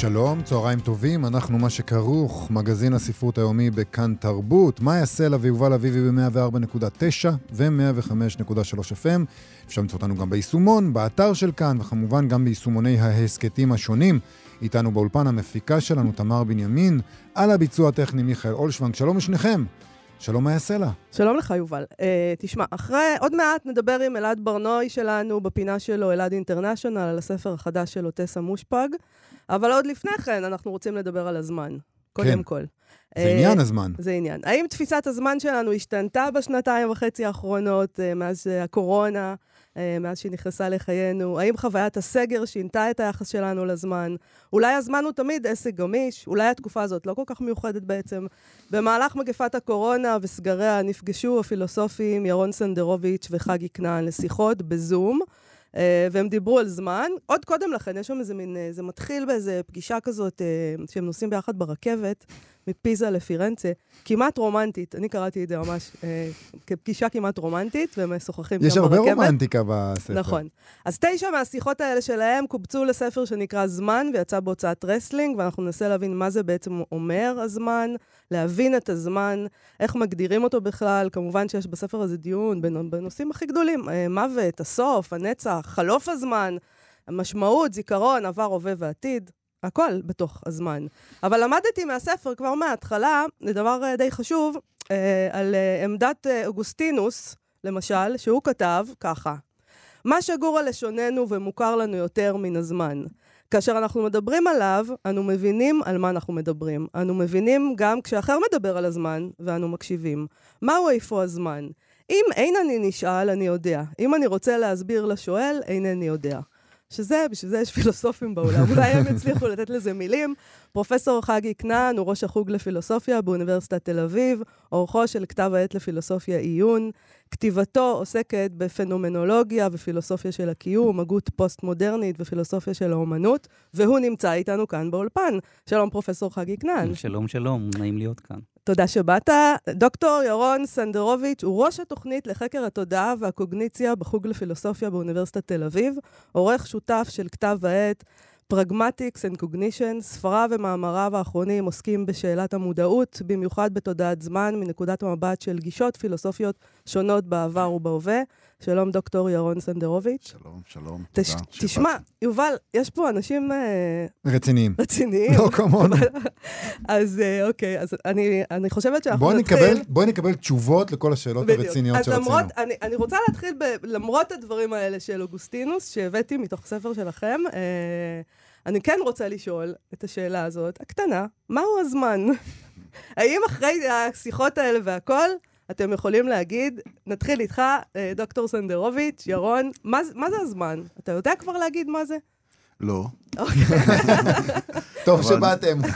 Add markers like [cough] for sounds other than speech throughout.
שלום, צהריים טובים, אנחנו מה שכרוך, מגזין הספרות היומי בכאן תרבות, מאיה סלע ויובל אביבי ב-104.9 ו-105.3 FM. אפשר למצוא אותנו גם ביישומון, באתר של כאן, וכמובן גם ביישומוני ההסכתים השונים. איתנו באולפן המפיקה שלנו, תמר בנימין, על הביצוע הטכני מיכאל אולשוונג. שלום לשניכם. שלום מאיה סלע. שלום לך, יובל. Uh, תשמע, אחרי, עוד מעט נדבר עם אלעד ברנוי שלנו בפינה שלו, אלעד אינטרנשיונל, על הספר החדש שלו, טסה מושפג. אבל עוד לפני כן, אנחנו רוצים לדבר על הזמן, קודם כן. כל. זה uh, עניין הזמן. זה עניין. האם תפיסת הזמן שלנו השתנתה בשנתיים וחצי האחרונות, uh, מאז הקורונה? אה, מאז שהיא נכנסה לחיינו? האם חוויית הסגר שינתה את היחס שלנו לזמן? אולי הזמן הוא תמיד עסק גמיש? אולי התקופה הזאת לא כל כך מיוחדת בעצם? במהלך מגפת הקורונה וסגריה נפגשו הפילוסופים ירון סנדרוביץ' וחגי כנען לשיחות בזום. אה, והם דיברו על זמן. עוד קודם לכן, יש שם איזה מין, אה, זה מתחיל באיזה פגישה כזאת, אה, שהם נוסעים ביחד ברכבת, מפיזה לפירנצה, כמעט רומנטית. אני קראתי את זה ממש אה, כפגישה כמעט רומנטית, והם משוחחים גם ברכבת. יש הרבה רומנטיקה בספר. נכון. אז תשע מהשיחות האלה שלהם קובצו לספר שנקרא זמן, ויצא בהוצאת רסלינג, ואנחנו ננסה להבין מה זה בעצם אומר, הזמן, להבין את הזמן, איך מגדירים אותו בכלל. כמובן שיש בספר הזה דיון בנושאים הכי גדולים, אה, מוות, הסוף, הנצח, חלוף הזמן. המשמעות, זיכרון, עבר, הווה ועתיד. הכל בתוך הזמן. אבל למדתי מהספר כבר מההתחלה, זה דבר אה, די חשוב, אה, על אה, עמדת אוגוסטינוס, למשל, שהוא כתב ככה: מה שגור על לשוננו ומוכר לנו יותר מן הזמן. כאשר אנחנו מדברים עליו, אנו מבינים על מה אנחנו מדברים. אנו מבינים גם כשאחר מדבר על הזמן, ואנו מקשיבים. מהו איפה הזמן? אם אין אני נשאל, אני יודע. אם אני רוצה להסביר לשואל, אינני יודע. שזה, בשביל זה יש פילוסופים בעולם. [laughs] אולי הם יצליחו לתת לזה מילים. פרופסור חגי כנען הוא ראש החוג לפילוסופיה באוניברסיטת תל אביב, עורכו של כתב העת לפילוסופיה עיון. כתיבתו עוסקת בפנומנולוגיה ופילוסופיה של הקיום, הגות פוסט-מודרנית ופילוסופיה של האומנות, והוא נמצא איתנו כאן באולפן. שלום, פרופסור חגי כנען. שלום, שלום, נעים להיות כאן. תודה שבאת. דוקטור ירון סנדרוביץ' הוא ראש התוכנית לחקר התודעה והקוגניציה בחוג לפילוסופיה באוניברסיטת תל אביב, עורך שותף של כתב העת Pragmatics and Cognition, ספריו ומאמריו האחרונים עוסקים בשאלת המודעות, במיוחד בתודעת זמן, מנקודת המבט של גישות פילוסופיות שונות בעבר ובהווה. שלום, דוקטור ירון סנדרוביץ'. שלום, שלום, תש, תודה. תשמע, יובל, יש פה אנשים... אה, רציניים. רציניים. לא כמונו. [laughs] אז אה, אוקיי, אז אני, אני חושבת שאנחנו בוא נתחיל... נקבל, בואי נקבל תשובות לכל השאלות בדיוק. הרציניות שרצינו. למרות, אני, אני רוצה להתחיל, ב, למרות הדברים האלה של אוגוסטינוס, שהבאתי מתוך ספר שלכם, אה, אני כן רוצה לשאול את השאלה הזאת, הקטנה, מהו הזמן? האם אחרי השיחות האלה והכול, אתם יכולים להגיד, נתחיל איתך, אה, דוקטור סנדרוביץ', ירון, מה, מה זה הזמן? אתה יודע כבר להגיד מה זה? לא. [laughs] טוב שבאתם. [laughs]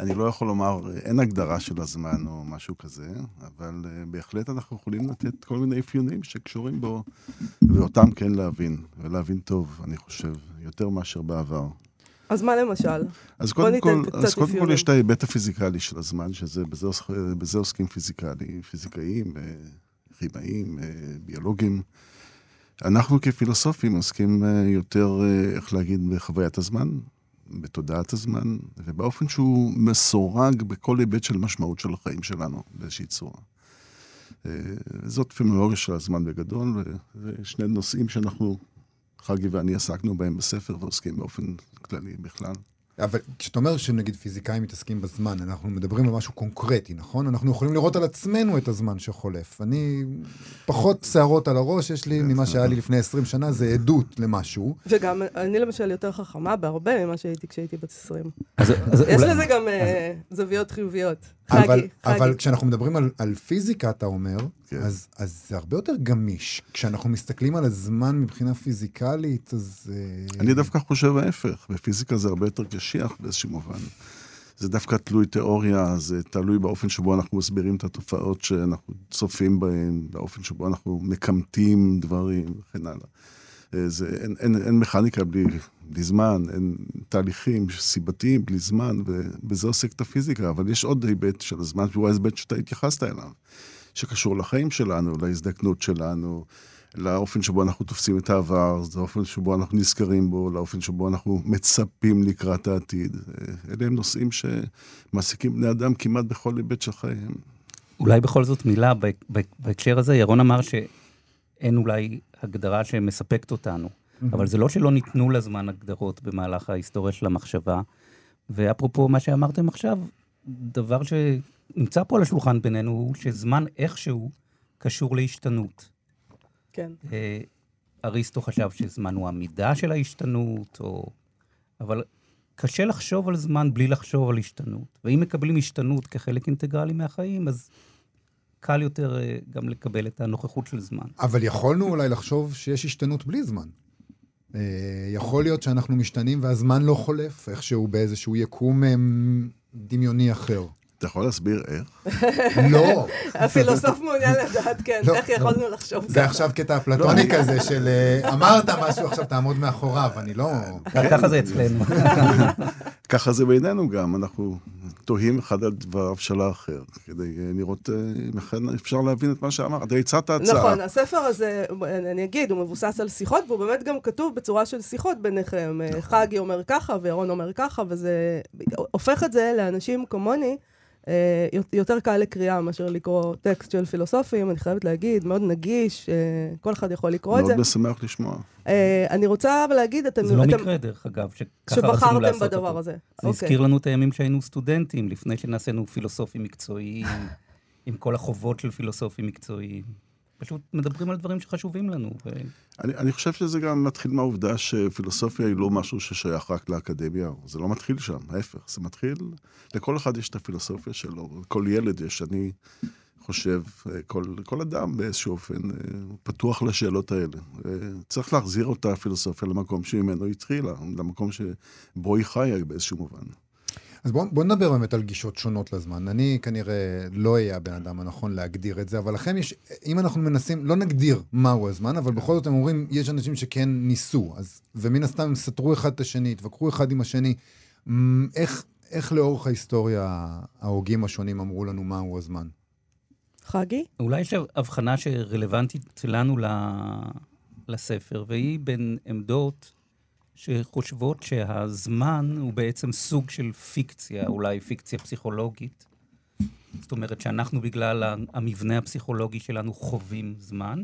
אני לא יכול לומר, אין הגדרה של הזמן או משהו כזה, אבל uh, בהחלט אנחנו יכולים לתת כל מיני אפיונים שקשורים בו, ואותם כן להבין, ולהבין טוב, אני חושב, יותר מאשר בעבר. אז מה למשל? אז קודם כל, אז קודם כל יש את ההיבט הפיזיקלי של הזמן, שזה, בזה, עוסקים פיזיקלי, פיזיקאים, אה, כימאים, אה, ביולוגים. אנחנו כפילוסופים עוסקים יותר, איך להגיד, בחוויית הזמן, בתודעת הזמן, ובאופן שהוא מסורג בכל היבט של משמעות של החיים שלנו, באיזושהי צורה. אה, זאת פמינולוגיה של הזמן בגדול, ושני נושאים שאנחנו, חגי ואני, עסקנו בהם בספר ועוסקים באופן כללי בכלל. אבל כשאתה אומר שנגיד פיזיקאים מתעסקים בזמן, אנחנו מדברים על משהו קונקרטי, נכון? אנחנו יכולים לראות על עצמנו את הזמן שחולף. אני, פחות שערות על הראש יש לי ממה שהיה לי לפני 20 שנה, זה עדות למשהו. וגם אני למשל יותר חכמה בהרבה ממה שהייתי כשהייתי בת 20. יש לזה גם אה, זוויות חיוביות. חגי, אבל, חגי. אבל כשאנחנו מדברים על, על פיזיקה, אתה אומר, כן. אז, אז זה הרבה יותר גמיש. כשאנחנו מסתכלים על הזמן מבחינה פיזיקלית, אז... אני דווקא חושב ההפך, בפיזיקה זה הרבה יותר קשיח באיזשהו מובן. זה דווקא תלוי תיאוריה, זה תלוי באופן שבו אנחנו מסבירים את התופעות שאנחנו צופים בהן, באופן שבו אנחנו מקמטים דברים וכן הלאה. אה, זה, אין, אין, אין מכניקה בלי, בלי זמן, אין תהליכים סיבתיים בלי זמן, ובזה עוסק את הפיזיקה, אבל יש עוד היבט של הזמן, שהוא ההיבט שאתה התייחסת אליו, שקשור לחיים שלנו, להזדקנות שלנו, לאופן שבו אנחנו תופסים את העבר, לאופן שבו אנחנו נזכרים בו, לאופן שבו אנחנו מצפים לקראת העתיד. אלה הם נושאים שמעסיקים בני אדם כמעט בכל היבט של חייהם. אולי בכל זאת מילה בהקשר הזה, ירון אמר שאין אולי הגדרה שמספקת אותנו, mm-hmm. אבל זה לא שלא ניתנו לזמן הגדרות במהלך ההיסטוריה של המחשבה. ואפרופו מה שאמרתם עכשיו, דבר שנמצא פה על השולחן בינינו הוא שזמן איכשהו קשור להשתנות. כן. אה, אריסטו חשב שזמן הוא המידה של ההשתנות, או... אבל קשה לחשוב על זמן בלי לחשוב על השתנות. ואם מקבלים השתנות כחלק אינטגרלי מהחיים, אז קל יותר אה, גם לקבל את הנוכחות של זמן. אבל יכולנו אולי לחשוב שיש השתנות בלי זמן. אה, יכול להיות שאנחנו משתנים והזמן לא חולף איכשהו באיזשהו יקום דמיוני אחר. אתה יכול להסביר איך? [laughs] לא. הפילוסוף מעוניין לדעת, כן, לא. איך יכולנו לחשוב ככה. זה עכשיו קטע אפלטוני כזה של אה, אמרת משהו, עכשיו תעמוד מאחוריו, אני לא... ככה זה אצלנו. [laughs] ככה זה בינינו גם, אנחנו תוהים אחד על דבריו של האחר, כדי אה, לראות אם אכן אפשר להבין את מה שאמר. אתה הצעת הצעה. נכון, הספר הזה, אני אגיד, הוא מבוסס על שיחות, והוא באמת גם כתוב בצורה של שיחות ביניכם. נכון. חגי אומר ככה, וירון אומר ככה, וזה הופך את זה לאנשים כמוני. אה, יותר קל לקריאה מאשר לקרוא טקסט של פילוסופים, אני חייבת להגיד, מאוד נגיש, אה, כל אחד יכול לקרוא את זה. מאוד משמח לשמוע. אה, אני רוצה אבל להגיד, אתם... זה לא מקרה, דרך אגב, שככה רצינו לעשות אותו. שבחרתם בדבר הזה. זה אוקיי. הזכיר לנו את הימים שהיינו סטודנטים, לפני שנעשינו פילוסופים מקצועיים, עם כל החובות של פילוסופים מקצועיים. פשוט מדברים על דברים שחשובים לנו. ו... אני, אני חושב שזה גם מתחיל מהעובדה שפילוסופיה היא לא משהו ששייך רק לאקדמיה, זה לא מתחיל שם, ההפך, זה מתחיל, לכל אחד יש את הפילוסופיה שלו, כל ילד יש, אני חושב, כל, כל אדם באיזשהו אופן אה, פתוח לשאלות האלה. אה, צריך להחזיר אותה הפילוסופיה למקום שממנו התחילה, למקום שבו היא חיה באיזשהו מובן. אז בואו בוא נדבר באמת על גישות שונות לזמן. אני כנראה לא אהיה הבן אדם הנכון להגדיר את זה, אבל לכם יש, אם אנחנו מנסים, לא נגדיר מהו הזמן, אבל בכל זאת הם אומרים, יש אנשים שכן ניסו, אז, ומן הסתם הם סתרו אחד את השני, התווכחו אחד עם השני. איך, איך לאורך ההיסטוריה ההוגים השונים אמרו לנו מהו הזמן? חגי? אולי יש הבחנה שרלוונטית לנו לספר, והיא בין עמדות שחושבות שהזמן הוא בעצם סוג של פיקציה, אולי פיקציה פסיכולוגית. זאת אומרת שאנחנו בגלל המבנה הפסיכולוגי שלנו חווים זמן,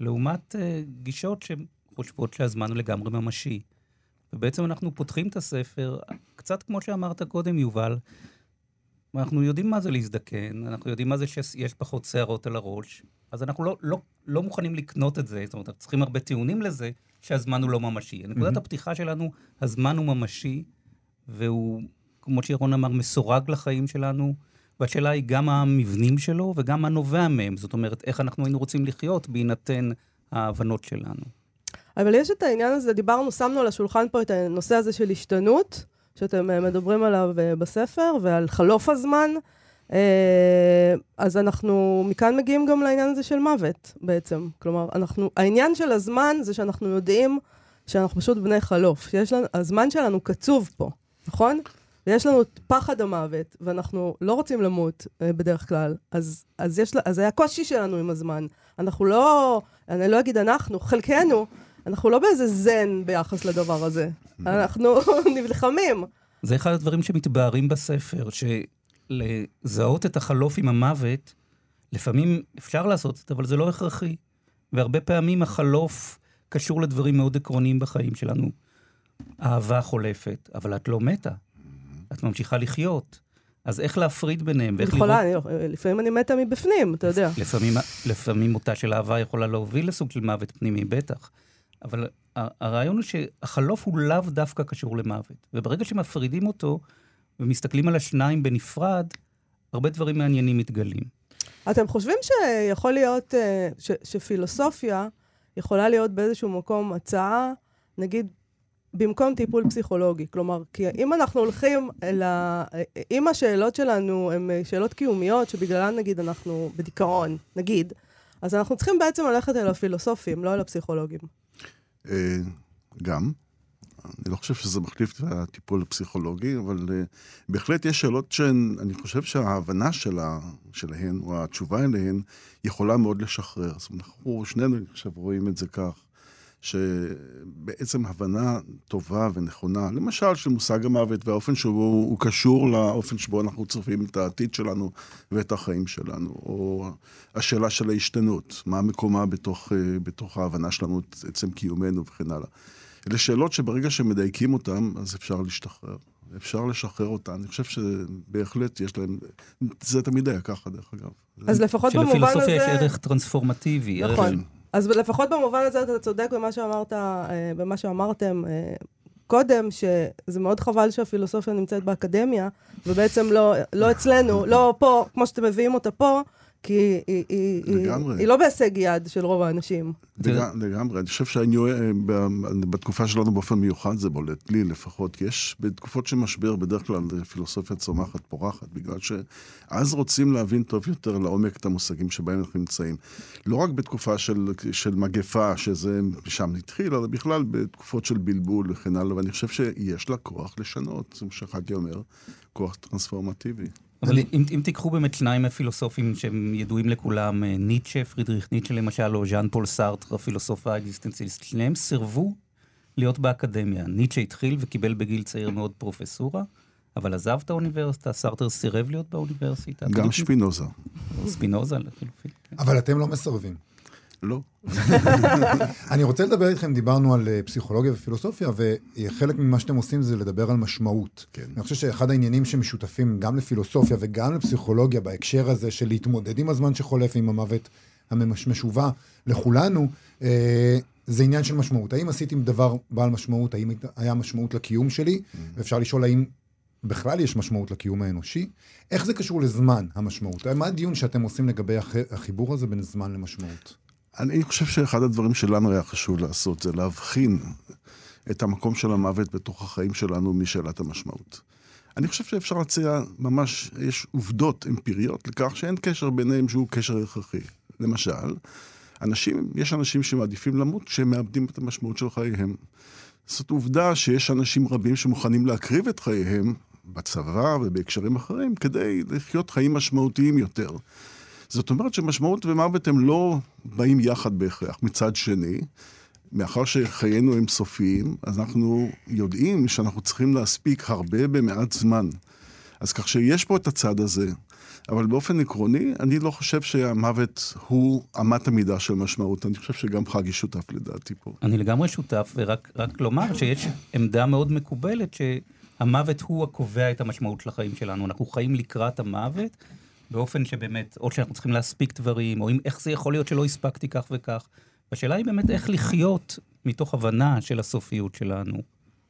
לעומת uh, גישות שחושבות שהזמן הוא לגמרי ממשי. ובעצם אנחנו פותחים את הספר, קצת כמו שאמרת קודם, יובל, אנחנו יודעים מה זה להזדקן, אנחנו יודעים מה זה שיש פחות שערות על הראש, אז אנחנו לא, לא, לא מוכנים לקנות את זה, זאת אומרת, אנחנו צריכים הרבה טיעונים לזה, שהזמן הוא לא ממשי. נקודת mm-hmm. הפתיחה שלנו, הזמן הוא ממשי, והוא, כמו שירון אמר, מסורג לחיים שלנו, והשאלה היא גם המבנים שלו וגם מה נובע מהם. זאת אומרת, איך אנחנו היינו רוצים לחיות בהינתן ההבנות שלנו. אבל יש את העניין הזה, דיברנו, שמנו על השולחן פה את הנושא הזה של השתנות, שאתם אה, מדברים עליו אה, בספר, ועל חלוף הזמן. אה, אז אנחנו מכאן מגיעים גם לעניין הזה של מוות בעצם. כלומר, אנחנו, העניין של הזמן זה שאנחנו יודעים שאנחנו פשוט בני חלוף. שיש לנו, הזמן שלנו קצוב פה, נכון? ויש לנו פחד המוות, ואנחנו לא רוצים למות אה, בדרך כלל, אז, אז, יש, אז זה הקושי שלנו עם הזמן. אנחנו לא, אני לא אגיד אנחנו, חלקנו, אנחנו לא באיזה זן ביחס לדבר הזה. אנחנו [laughs] נלחמים. זה אחד הדברים שמתבהרים בספר, ש... לזהות את החלוף עם המוות, לפעמים אפשר לעשות את זה, אבל זה לא הכרחי. והרבה פעמים החלוף קשור לדברים מאוד עקרוניים בחיים שלנו. אהבה חולפת, אבל את לא מתה. את ממשיכה לחיות. אז איך להפריד ביניהם? ואיך יכולה, לראות... אני, לפעמים אני מתה מבפנים, אתה יודע. לפעמים, לפעמים מותה של אהבה יכולה להוביל לסוג של מוות פנימי, בטח. אבל הרעיון הוא שהחלוף הוא לאו דווקא קשור למוות. וברגע שמפרידים אותו, ומסתכלים על השניים בנפרד, הרבה דברים מעניינים מתגלים. אתם חושבים שיכול להיות, אה, ש, שפילוסופיה יכולה להיות באיזשהו מקום הצעה, נגיד, במקום טיפול פסיכולוגי. כלומר, כי אם אנחנו הולכים אל ה... אם השאלות שלנו הן שאלות קיומיות, שבגללן נגיד אנחנו בדיכאון, נגיד, אז אנחנו צריכים בעצם ללכת אל הפילוסופים, לא אל הפסיכולוגים. אה, גם. אני לא חושב שזה מחליף את הטיפול הפסיכולוגי, אבל uh, בהחלט יש שאלות שאני חושב שההבנה שלה, שלהן, או התשובה אליהן, יכולה מאוד לשחרר. זאת אומרת, אנחנו שנינו, חושב, רואים את זה כך, שבעצם הבנה טובה ונכונה, למשל של מושג המוות והאופן שבו הוא קשור לאופן שבו אנחנו צופים את העתיד שלנו ואת החיים שלנו, או השאלה של ההשתנות, מה מקומה בתוך, uh, בתוך ההבנה שלנו את עצם קיומנו וכן הלאה. אלה שאלות שברגע שמדייקים אותן, אז אפשר להשתחרר. אפשר לשחרר אותן. אני חושב שבהחלט יש להם... זה תמיד היה ככה, דרך אגב. אז לפחות במובן הזה... שלפילוסופיה יש ערך טרנספורמטיבי. נכון. ערך... אז לפחות במובן הזה אתה צודק במה שאמרת, אה, במה שאמרתם אה, קודם, שזה מאוד חבל שהפילוסופיה נמצאת באקדמיה, ובעצם לא, לא אצלנו, לא פה, כמו שאתם מביאים אותה פה, כי היא, היא, היא, היא לא בהישג יד של רוב האנשים. לגמרי, אני חושב שבתקופה שלנו באופן מיוחד זה בולט, לי לפחות, כי יש בתקופות של משבר בדרך כלל פילוסופיה צומחת, פורחת, בגלל שאז רוצים להבין טוב יותר לעומק את המושגים שבהם אנחנו נמצאים. לא רק בתקופה של, של מגפה, שזה שם התחיל, אלא בכלל בתקופות של בלבול וכן הלאה, ואני חושב שיש לה כוח לשנות, זה מה שחגי אומר, כוח טרנספורמטיבי. אבל אם, אם תיקחו באמת שניים מהפילוסופים שהם ידועים לכולם, אה, ניטשה, פרידריך ניטשה למשל, או ז'אן פול סארטר, הפילוסוף האקזיסטנציאליסט, שניהם סירבו להיות באקדמיה. ניטשה התחיל וקיבל בגיל צעיר מאוד פרופסורה, אבל עזב את האוניברסיטה, סארטר סירב להיות באוניברסיטה. גם שפינוזה. ספינוזה לחילופין. אבל אתם לא מסרבים. לא. אני רוצה לדבר איתכם, דיברנו על אה, פסיכולוגיה ופילוסופיה, וחלק ממה שאתם עושים זה לדבר על משמעות. כן. אני חושב שאחד העניינים שמשותפים גם לפילוסופיה וגם לפסיכולוגיה בהקשר הזה של להתמודד עם הזמן שחולף עם המוות המשובה לכולנו, אה, זה עניין של משמעות. האם עשיתי דבר בעל משמעות? האם היה משמעות לקיום שלי? Mm. ואפשר לשאול האם בכלל יש משמעות לקיום האנושי. איך זה קשור לזמן, המשמעות? מה הדיון שאתם עושים לגבי החיבור הזה בין זמן למשמעות? אני חושב שאחד הדברים שלנו היה חשוב לעשות זה להבחין את המקום של המוות בתוך החיים שלנו משאלת המשמעות. אני חושב שאפשר להציע ממש, יש עובדות אמפיריות לכך שאין קשר ביניהם שהוא קשר הכרחי. למשל, אנשים, יש אנשים שמעדיפים למות כשהם מאבדים את המשמעות של חייהם. זאת עובדה שיש אנשים רבים שמוכנים להקריב את חייהם בצבא ובהקשרים אחרים כדי לחיות חיים משמעותיים יותר. זאת אומרת שמשמעות ומוות הם לא באים יחד בהכרח. מצד שני, מאחר שחיינו הם סופיים, אז אנחנו יודעים שאנחנו צריכים להספיק הרבה במעט זמן. אז כך שיש פה את הצד הזה. אבל באופן עקרוני, אני לא חושב שהמוות הוא אמת המידה של משמעות. אני חושב שגם חגי שותף לדעתי פה. אני לגמרי שותף, ורק לומר שיש עמדה מאוד מקובלת שהמוות הוא הקובע את המשמעות של החיים שלנו. אנחנו חיים לקראת המוות, באופן שבאמת, או שאנחנו צריכים להספיק דברים, או אם, איך זה יכול להיות שלא הספקתי כך וכך. והשאלה היא באמת איך לחיות מתוך הבנה של הסופיות שלנו.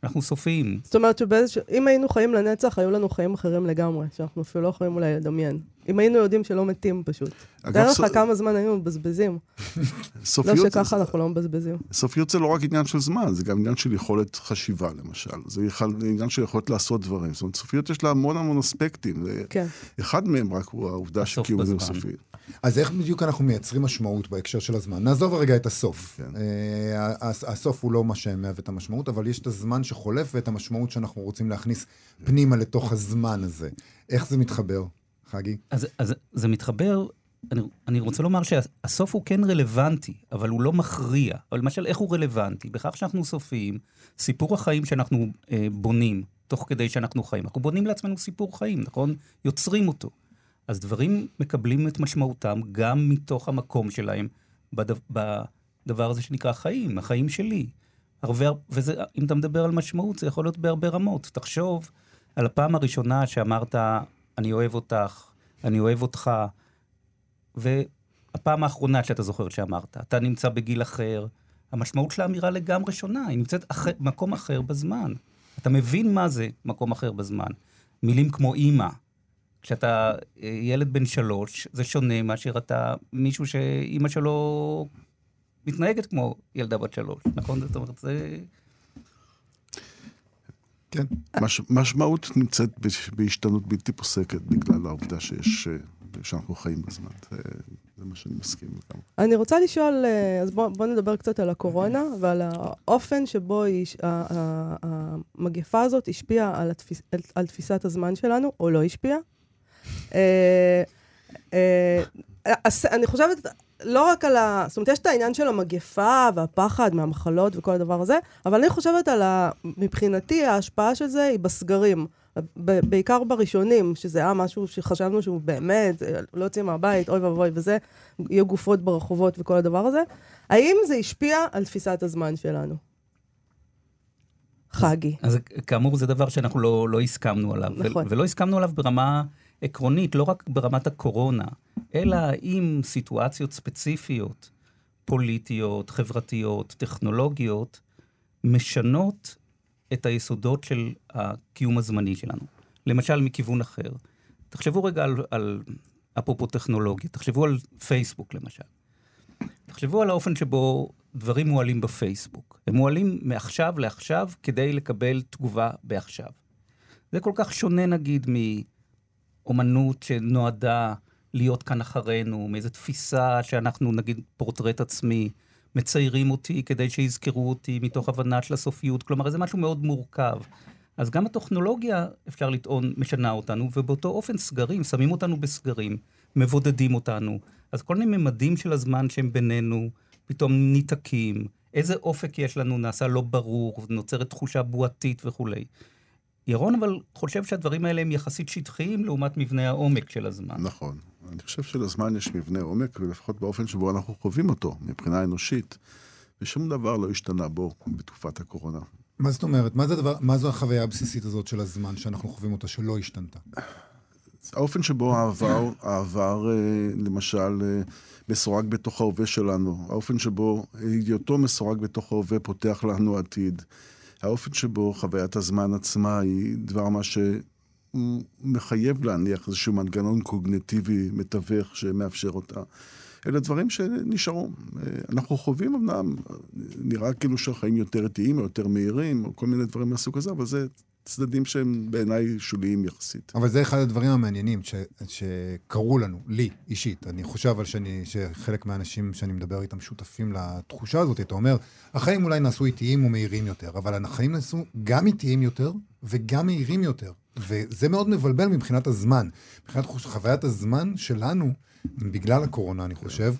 אנחנו סופיים. זאת אומרת שאם היינו חיים לנצח, היו לנו חיים אחרים לגמרי, שאנחנו אפילו לא יכולים אולי לדמיין. אם היינו יודעים שלא מתים פשוט. תאר לך כמה זמן היינו מבזבזים. לא שככה אנחנו לא מבזבזים. סופיות זה לא רק עניין של זמן, זה גם עניין של יכולת חשיבה, למשל. זה עניין של יכולת לעשות דברים. זאת אומרת, סופיות יש לה המון המון אספקטים. כן. אחד מהם רק הוא העובדה שקיום זה סופי. אז איך בדיוק אנחנו מייצרים משמעות בהקשר של הזמן? נעזוב רגע את הסוף. כן. Uh, הסוף הוא לא מה שמהווה את המשמעות, אבל יש את הזמן שחולף ואת המשמעות שאנחנו רוצים להכניס פנימה לתוך הזמן הזה. איך זה מתחבר, חגי? אז, אז זה מתחבר, אני, אני רוצה לומר שהסוף הוא כן רלוונטי, אבל הוא לא מכריע. אבל למשל, איך הוא רלוונטי? בכך שאנחנו סופיים, סיפור החיים שאנחנו אה, בונים, תוך כדי שאנחנו חיים. אנחנו בונים לעצמנו סיפור חיים, נכון? יוצרים אותו. אז דברים מקבלים את משמעותם גם מתוך המקום שלהם בדבר, בדבר הזה שנקרא חיים, החיים שלי. הרבה, וזה, אם אתה מדבר על משמעות, זה יכול להיות בהרבה רמות. תחשוב על הפעם הראשונה שאמרת, אני אוהב אותך, אני אוהב אותך, והפעם האחרונה שאתה זוכר שאמרת, אתה נמצא בגיל אחר, המשמעות של האמירה לגמרי שונה, היא נמצאת אחר, מקום אחר בזמן. אתה מבין מה זה מקום אחר בזמן. מילים כמו אימא, כשאתה אה, ילד בן שלוש, זה שונה מאשר אתה מישהו שאימא שלו מתנהגת כמו ילדה בת שלוש, נכון? זאת אומרת, זה... כן. מש, משמעות נמצאת בהשתנות בלתי פוסקת בגלל העובדה שיש, אה, שאנחנו חיים בזמן. זה, זה מה שאני מסכים לגמרי. אני רוצה לשאול, אה, אז בואו בוא נדבר קצת על הקורונה ועל האופן שבו היא, המגפה הזאת השפיעה על, התפיס, על, על תפיסת הזמן שלנו, או לא השפיעה. אה, אני חושבת, לא רק על ה... זאת אומרת, יש את העניין של המגפה והפחד מהמחלות וכל הדבר הזה, אבל אני חושבת על ה... מבחינתי, ההשפעה של זה היא בסגרים. בעיקר בראשונים, שזה היה משהו שחשבנו שהוא באמת, לא יוצאים מהבית, אוי ואבוי וזה, יהיו גופות ברחובות וכל הדבר הזה. האם זה השפיע על תפיסת הזמן שלנו? חגי. אז, אז כאמור, זה דבר שאנחנו לא, לא הסכמנו עליו. נכון. ולא הסכמנו עליו ברמה עקרונית, לא רק ברמת הקורונה, אלא עם סיטואציות ספציפיות, פוליטיות, חברתיות, טכנולוגיות, משנות את היסודות של הקיום הזמני שלנו. למשל, מכיוון אחר. תחשבו רגע על, על אפרופו טכנולוגיה, תחשבו על פייסבוק למשל. תחשבו על האופן שבו דברים מועלים בפייסבוק. הם מועלים מעכשיו לעכשיו כדי לקבל תגובה בעכשיו. זה כל כך שונה נגיד מאומנות שנועדה להיות כאן אחרינו, מאיזו תפיסה שאנחנו נגיד פורטרט עצמי, מציירים אותי כדי שיזכרו אותי מתוך הבנה של הסופיות. כלומר, זה משהו מאוד מורכב. אז גם הטכנולוגיה, אפשר לטעון, משנה אותנו, ובאותו אופן סגרים, שמים אותנו בסגרים, מבודדים אותנו. אז כל מיני ממדים של הזמן שהם בינינו, פתאום ניתקים. איזה אופק יש לנו נעשה לא ברור, נוצרת תחושה בועתית וכולי. ירון אבל חושב שהדברים האלה הם יחסית שטחיים לעומת מבנה העומק של הזמן. נכון. אני חושב שלזמן יש מבנה עומק, ולפחות באופן שבו אנחנו חווים אותו, מבחינה אנושית, ושום דבר לא השתנה בו בתקופת הקורונה. מה זאת אומרת? מה, זה דבר, מה זו החוויה הבסיסית הזאת של הזמן שאנחנו חווים אותה, שלא השתנתה? האופן שבו העבר, העבר אה, למשל, אה, מסורג בתוך ההווה שלנו, האופן שבו היותו מסורג בתוך ההווה פותח לנו עתיד, האופן שבו חוויית הזמן עצמה היא דבר מה ש... הוא מחייב להניח איזשהו מנגנון קוגנטיבי מתווך שמאפשר אותה. אלה דברים שנשארו. אנחנו חווים אמנם, נראה כאילו שהחיים יותר איטיים או יותר מהירים, או כל מיני דברים מהסוג הזה, אבל זה צדדים שהם בעיניי שוליים יחסית. אבל זה אחד הדברים המעניינים ש, שקרו לנו, לי אישית. אני חושב על שאני, שחלק מהאנשים שאני מדבר איתם שותפים לתחושה הזאת. אתה אומר, החיים אולי נעשו איטיים ומהירים יותר, אבל החיים נעשו גם איטיים יותר וגם מהירים יותר. וזה מאוד מבלבל מבחינת הזמן. מבחינת חוויית הזמן שלנו, בגלל הקורונה, אני חושב,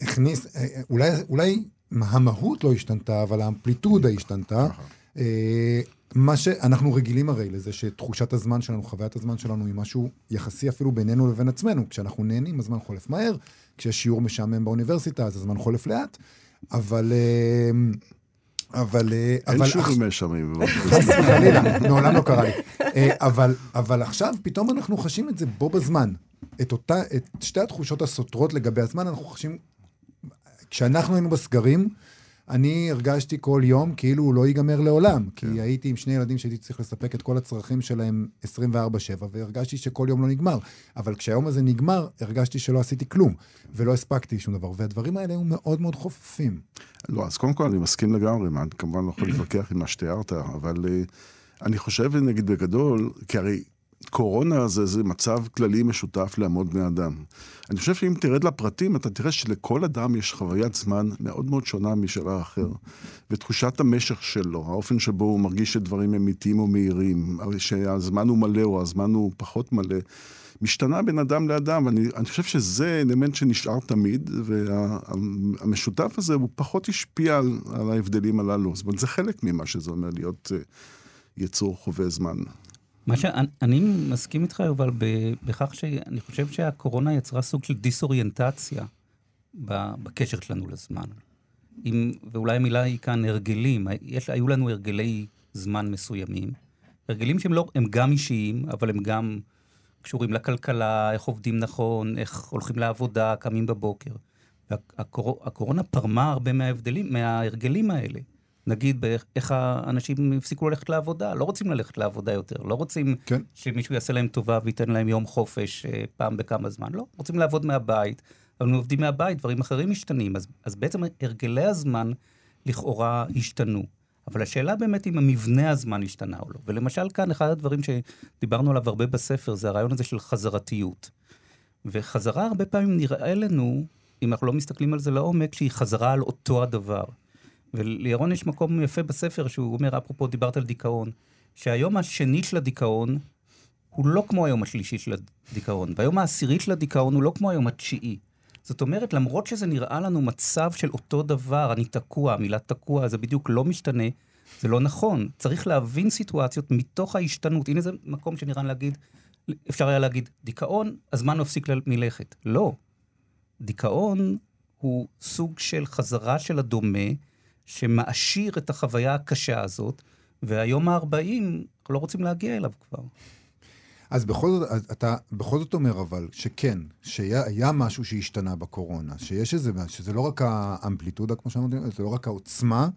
הכניס, אה, אולי, אולי המהות לא השתנתה, אבל האמפליטודה השתנתה. אה, מה שאנחנו רגילים הרי לזה שתחושת הזמן שלנו, חוויית הזמן שלנו היא משהו יחסי אפילו בינינו לבין עצמנו. כשאנחנו נהנים, הזמן חולף מהר, כשיש שיעור משעמם באוניברסיטה, אז הזמן חולף לאט, אבל... אה, אבל... אין שיעורים משעממים. [laughs] חס וחלילה, מעולם לא קרה לי. אבל עכשיו פתאום אנחנו חשים את זה בו בזמן. את, אותה, את שתי התחושות הסותרות לגבי הזמן, אנחנו חשים... כשאנחנו היינו בסגרים, אני הרגשתי כל יום כאילו הוא לא ייגמר לעולם. כן. כי הייתי עם שני ילדים שהייתי צריך לספק את כל הצרכים שלהם 24-7, והרגשתי שכל יום לא נגמר. אבל כשהיום הזה נגמר, הרגשתי שלא עשיתי כלום, ולא הספקתי שום דבר. והדברים האלה היו מאוד מאוד חופפים. לא, אז קודם כל אני מסכים לגמרי, אני כמובן לא יכול להתווכח עם מה שתיארת, אבל uh, אני חושב, נגיד בגדול, כי הרי קורונה זה, זה מצב כללי משותף להמון בני אדם. אני חושב שאם תרד לפרטים, אתה תראה שלכל אדם יש חוויית זמן מאוד מאוד שונה משל האחר. ותחושת המשך שלו, האופן שבו הוא מרגיש שדברים הם איטיים או מהירים, שהזמן הוא מלא או הזמן הוא פחות מלא, משתנה בין אדם לאדם. אני, אני חושב שזה אלמנט שנשאר תמיד, והמשותף וה, הזה הוא פחות השפיע על, על ההבדלים הללו. זאת אומרת, זה חלק ממה שזה אומר להיות uh, יצור חווה זמן. מה שאני מסכים איתך, יובל, בכך שאני חושב שהקורונה יצרה סוג של דיסאוריינטציה בקשר שלנו לזמן. עם, ואולי המילה היא כאן הרגלים. יש, היו לנו הרגלי זמן מסוימים. הרגלים שהם לא, הם גם אישיים, אבל הם גם קשורים לכלכלה, איך עובדים נכון, איך הולכים לעבודה, קמים בבוקר. והקורונה פרמה הרבה מההבדלים, מההרגלים האלה. נגיד באיך האנשים הפסיקו ללכת לעבודה, לא רוצים ללכת לעבודה יותר, לא רוצים כן. שמישהו יעשה להם טובה וייתן להם יום חופש אה, פעם בכמה זמן, לא, רוצים לעבוד מהבית, אבל אם עובדים מהבית, דברים אחרים משתנים, אז, אז בעצם הרגלי הזמן לכאורה השתנו. אבל השאלה באמת אם המבנה הזמן השתנה או לא. ולמשל כאן, אחד הדברים שדיברנו עליו הרבה בספר, זה הרעיון הזה של חזרתיות. וחזרה הרבה פעמים נראה לנו, אם אנחנו לא מסתכלים על זה לעומק, שהיא חזרה על אותו הדבר. ולירון יש מקום יפה בספר שהוא אומר, אפרופו דיברת על דיכאון, שהיום השני של הדיכאון הוא לא כמו היום השלישי של הדיכאון, והיום העשירי של הדיכאון הוא לא כמו היום התשיעי. זאת אומרת, למרות שזה נראה לנו מצב של אותו דבר, אני תקוע, המילה תקוע זה בדיוק לא משתנה, זה לא נכון. צריך להבין סיטואציות מתוך ההשתנות. הנה זה מקום שנראה להגיד, אפשר היה להגיד, דיכאון, הזמן מפסיק מלכת. לא. דיכאון הוא סוג של חזרה של הדומה, שמעשיר את החוויה הקשה הזאת, והיום ה-40, אנחנו לא רוצים להגיע אליו כבר. אז בכל זאת, אתה בכל זאת אומר אבל, שכן, שהיה משהו שהשתנה בקורונה, שיש איזה, שזה לא רק האמפליטודה, כמו שאמרתי, זה לא רק העוצמה,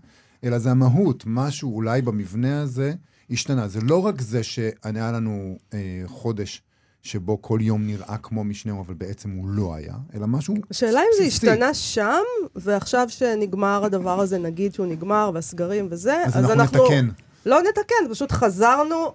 אלא זה המהות, משהו אולי במבנה הזה השתנה. זה לא רק זה שהיה לנו אה, חודש שבו כל יום נראה כמו משנהו, אבל בעצם הוא לא היה, אלא משהו בסיסי. השאלה אם זה השתנה שם, ועכשיו שנגמר הדבר הזה, נגיד שהוא נגמר, והסגרים וזה, אז, אז אנחנו, אנחנו נתקן. לא נתקן, פשוט חזרנו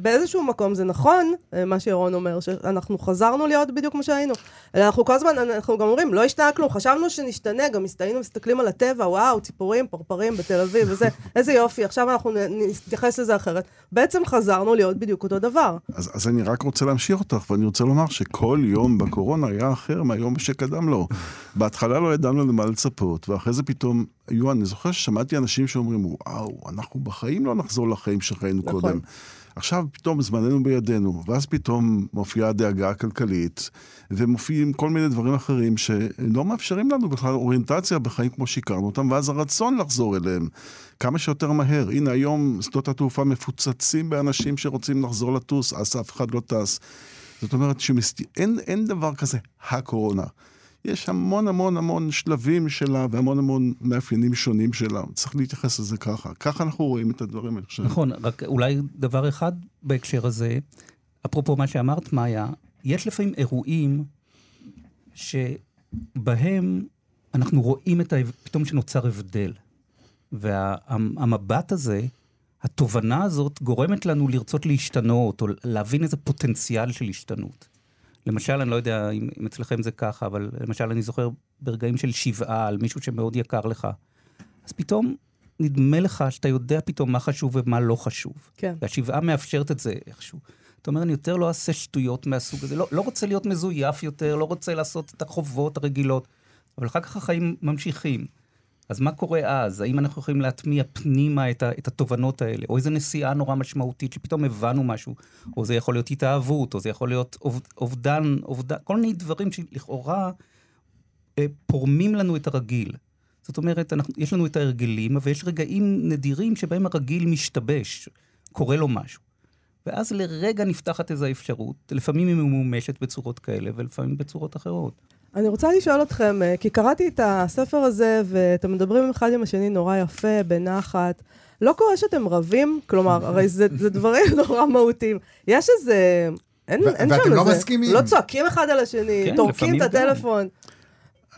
באיזשהו מקום זה נכון, אה, מה שירון אומר, שאנחנו חזרנו להיות בדיוק כמו שהיינו. אנחנו כל הזמן, אנחנו גם אומרים, לא השתנה כלום, חשבנו שנשתנה, גם היינו מסתכלים על הטבע, וואו, ציפורים, פרפרים בתל אביב וזה, [laughs] איזה יופי, עכשיו אנחנו נתייחס לזה אחרת. בעצם חזרנו להיות בדיוק אותו דבר. אז, אז אני רק רוצה להמשיך אותך, ואני רוצה לומר שכל יום בקורונה היה אחר מהיום שקדם לו. בהתחלה לא ידענו למה לצפות, ואחרי זה פתאום היו, אני זוכר ששמעתי אנשים שאומרים, וואו, אנחנו בחיים לא נחזור לחיים שחיינו נכון. קודם. עכשיו פתאום זמננו בידינו, ואז פתאום מופיעה הדאגה הכלכלית, ומופיעים כל מיני דברים אחרים שלא מאפשרים לנו בכלל אוריינטציה בחיים כמו שהכרנו אותם, ואז הרצון לחזור אליהם כמה שיותר מהר. הנה היום שדות התעופה מפוצצים באנשים שרוצים לחזור לטוס, אז אף אחד לא טס. זאת אומרת שאין דבר כזה הקורונה. יש המון המון המון שלבים שלה והמון המון מאפיינים שונים שלה. צריך להתייחס לזה ככה. ככה אנחנו רואים את הדברים, אני חושב. נכון, רק אולי דבר אחד בהקשר הזה, אפרופו מה שאמרת, מאיה, יש לפעמים אירועים שבהם אנחנו רואים את ה... פתאום שנוצר הבדל. והמבט הזה, התובנה הזאת גורמת לנו לרצות להשתנות, או להבין איזה פוטנציאל של השתנות. למשל, אני לא יודע אם, אם אצלכם זה ככה, אבל למשל אני זוכר ברגעים של שבעה על מישהו שמאוד יקר לך, אז פתאום נדמה לך שאתה יודע פתאום מה חשוב ומה לא חשוב. כן. והשבעה מאפשרת את זה איכשהו. אתה אומר, אני יותר לא אעשה שטויות מהסוג הזה, לא, לא רוצה להיות מזויף יותר, לא רוצה לעשות את החובות הרגילות, אבל אחר כך החיים ממשיכים. אז מה קורה אז? האם אנחנו יכולים להטמיע פנימה את, ה, את התובנות האלה? או איזו נסיעה נורא משמעותית שפתאום הבנו משהו, או זה יכול להיות התאהבות, או זה יכול להיות אובדן, אובדן, כל מיני דברים שלכאורה אה, פורמים לנו את הרגיל. זאת אומרת, אנחנו, יש לנו את ההרגלים, אבל יש רגעים נדירים שבהם הרגיל משתבש, קורה לו משהו. ואז לרגע נפתחת איזו אפשרות, לפעמים היא ממומשת בצורות כאלה, ולפעמים בצורות אחרות. אני רוצה לשאול אתכם, אה, כי קראתי את הספר הזה, ואתם מדברים אחד עם השני נורא יפה, בנחת. לא קורה שאתם רבים? כלומר, הרי זה, זה דברים [laughs] נורא מהותיים. יש איזה... אין, אין שם איזה... ואתם לא מסכימים. לא צועקים אחד על השני, כן, טורקים את הטלפון.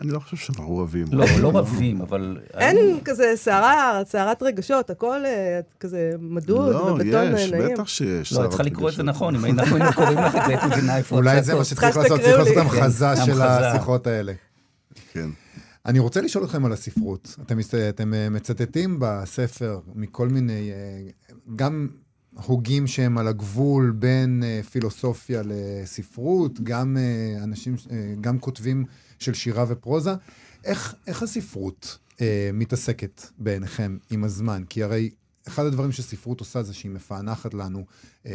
אני לא חושב שאנחנו רבים. לא, לא רבים, אבל... אין כזה סערה, סערת רגשות, הכל אה, כזה מדוד ובטון נעים. לא, יש, בטח שיש לא, צריכה לקרוא את זה נכון, אם אנחנו היינו קוראים לך את זה, הייתי מבינה איפה אולי זה מה שצריך לעשות, צריך לעשות המחזה של השיחות האלה. כן. אני רוצה לשאול אתכם על הספרות. אתם, אתם אה, מצטטים בספר מכל מיני, אה, גם הוגים שהם על הגבול בין פילוסופיה לספרות, גם אנשים, גם כותבים של שירה ופרוזה. איך, איך הספרות אה, מתעסקת בעיניכם עם הזמן? כי הרי אחד הדברים שספרות עושה זה שהיא מפענחת לנו אה,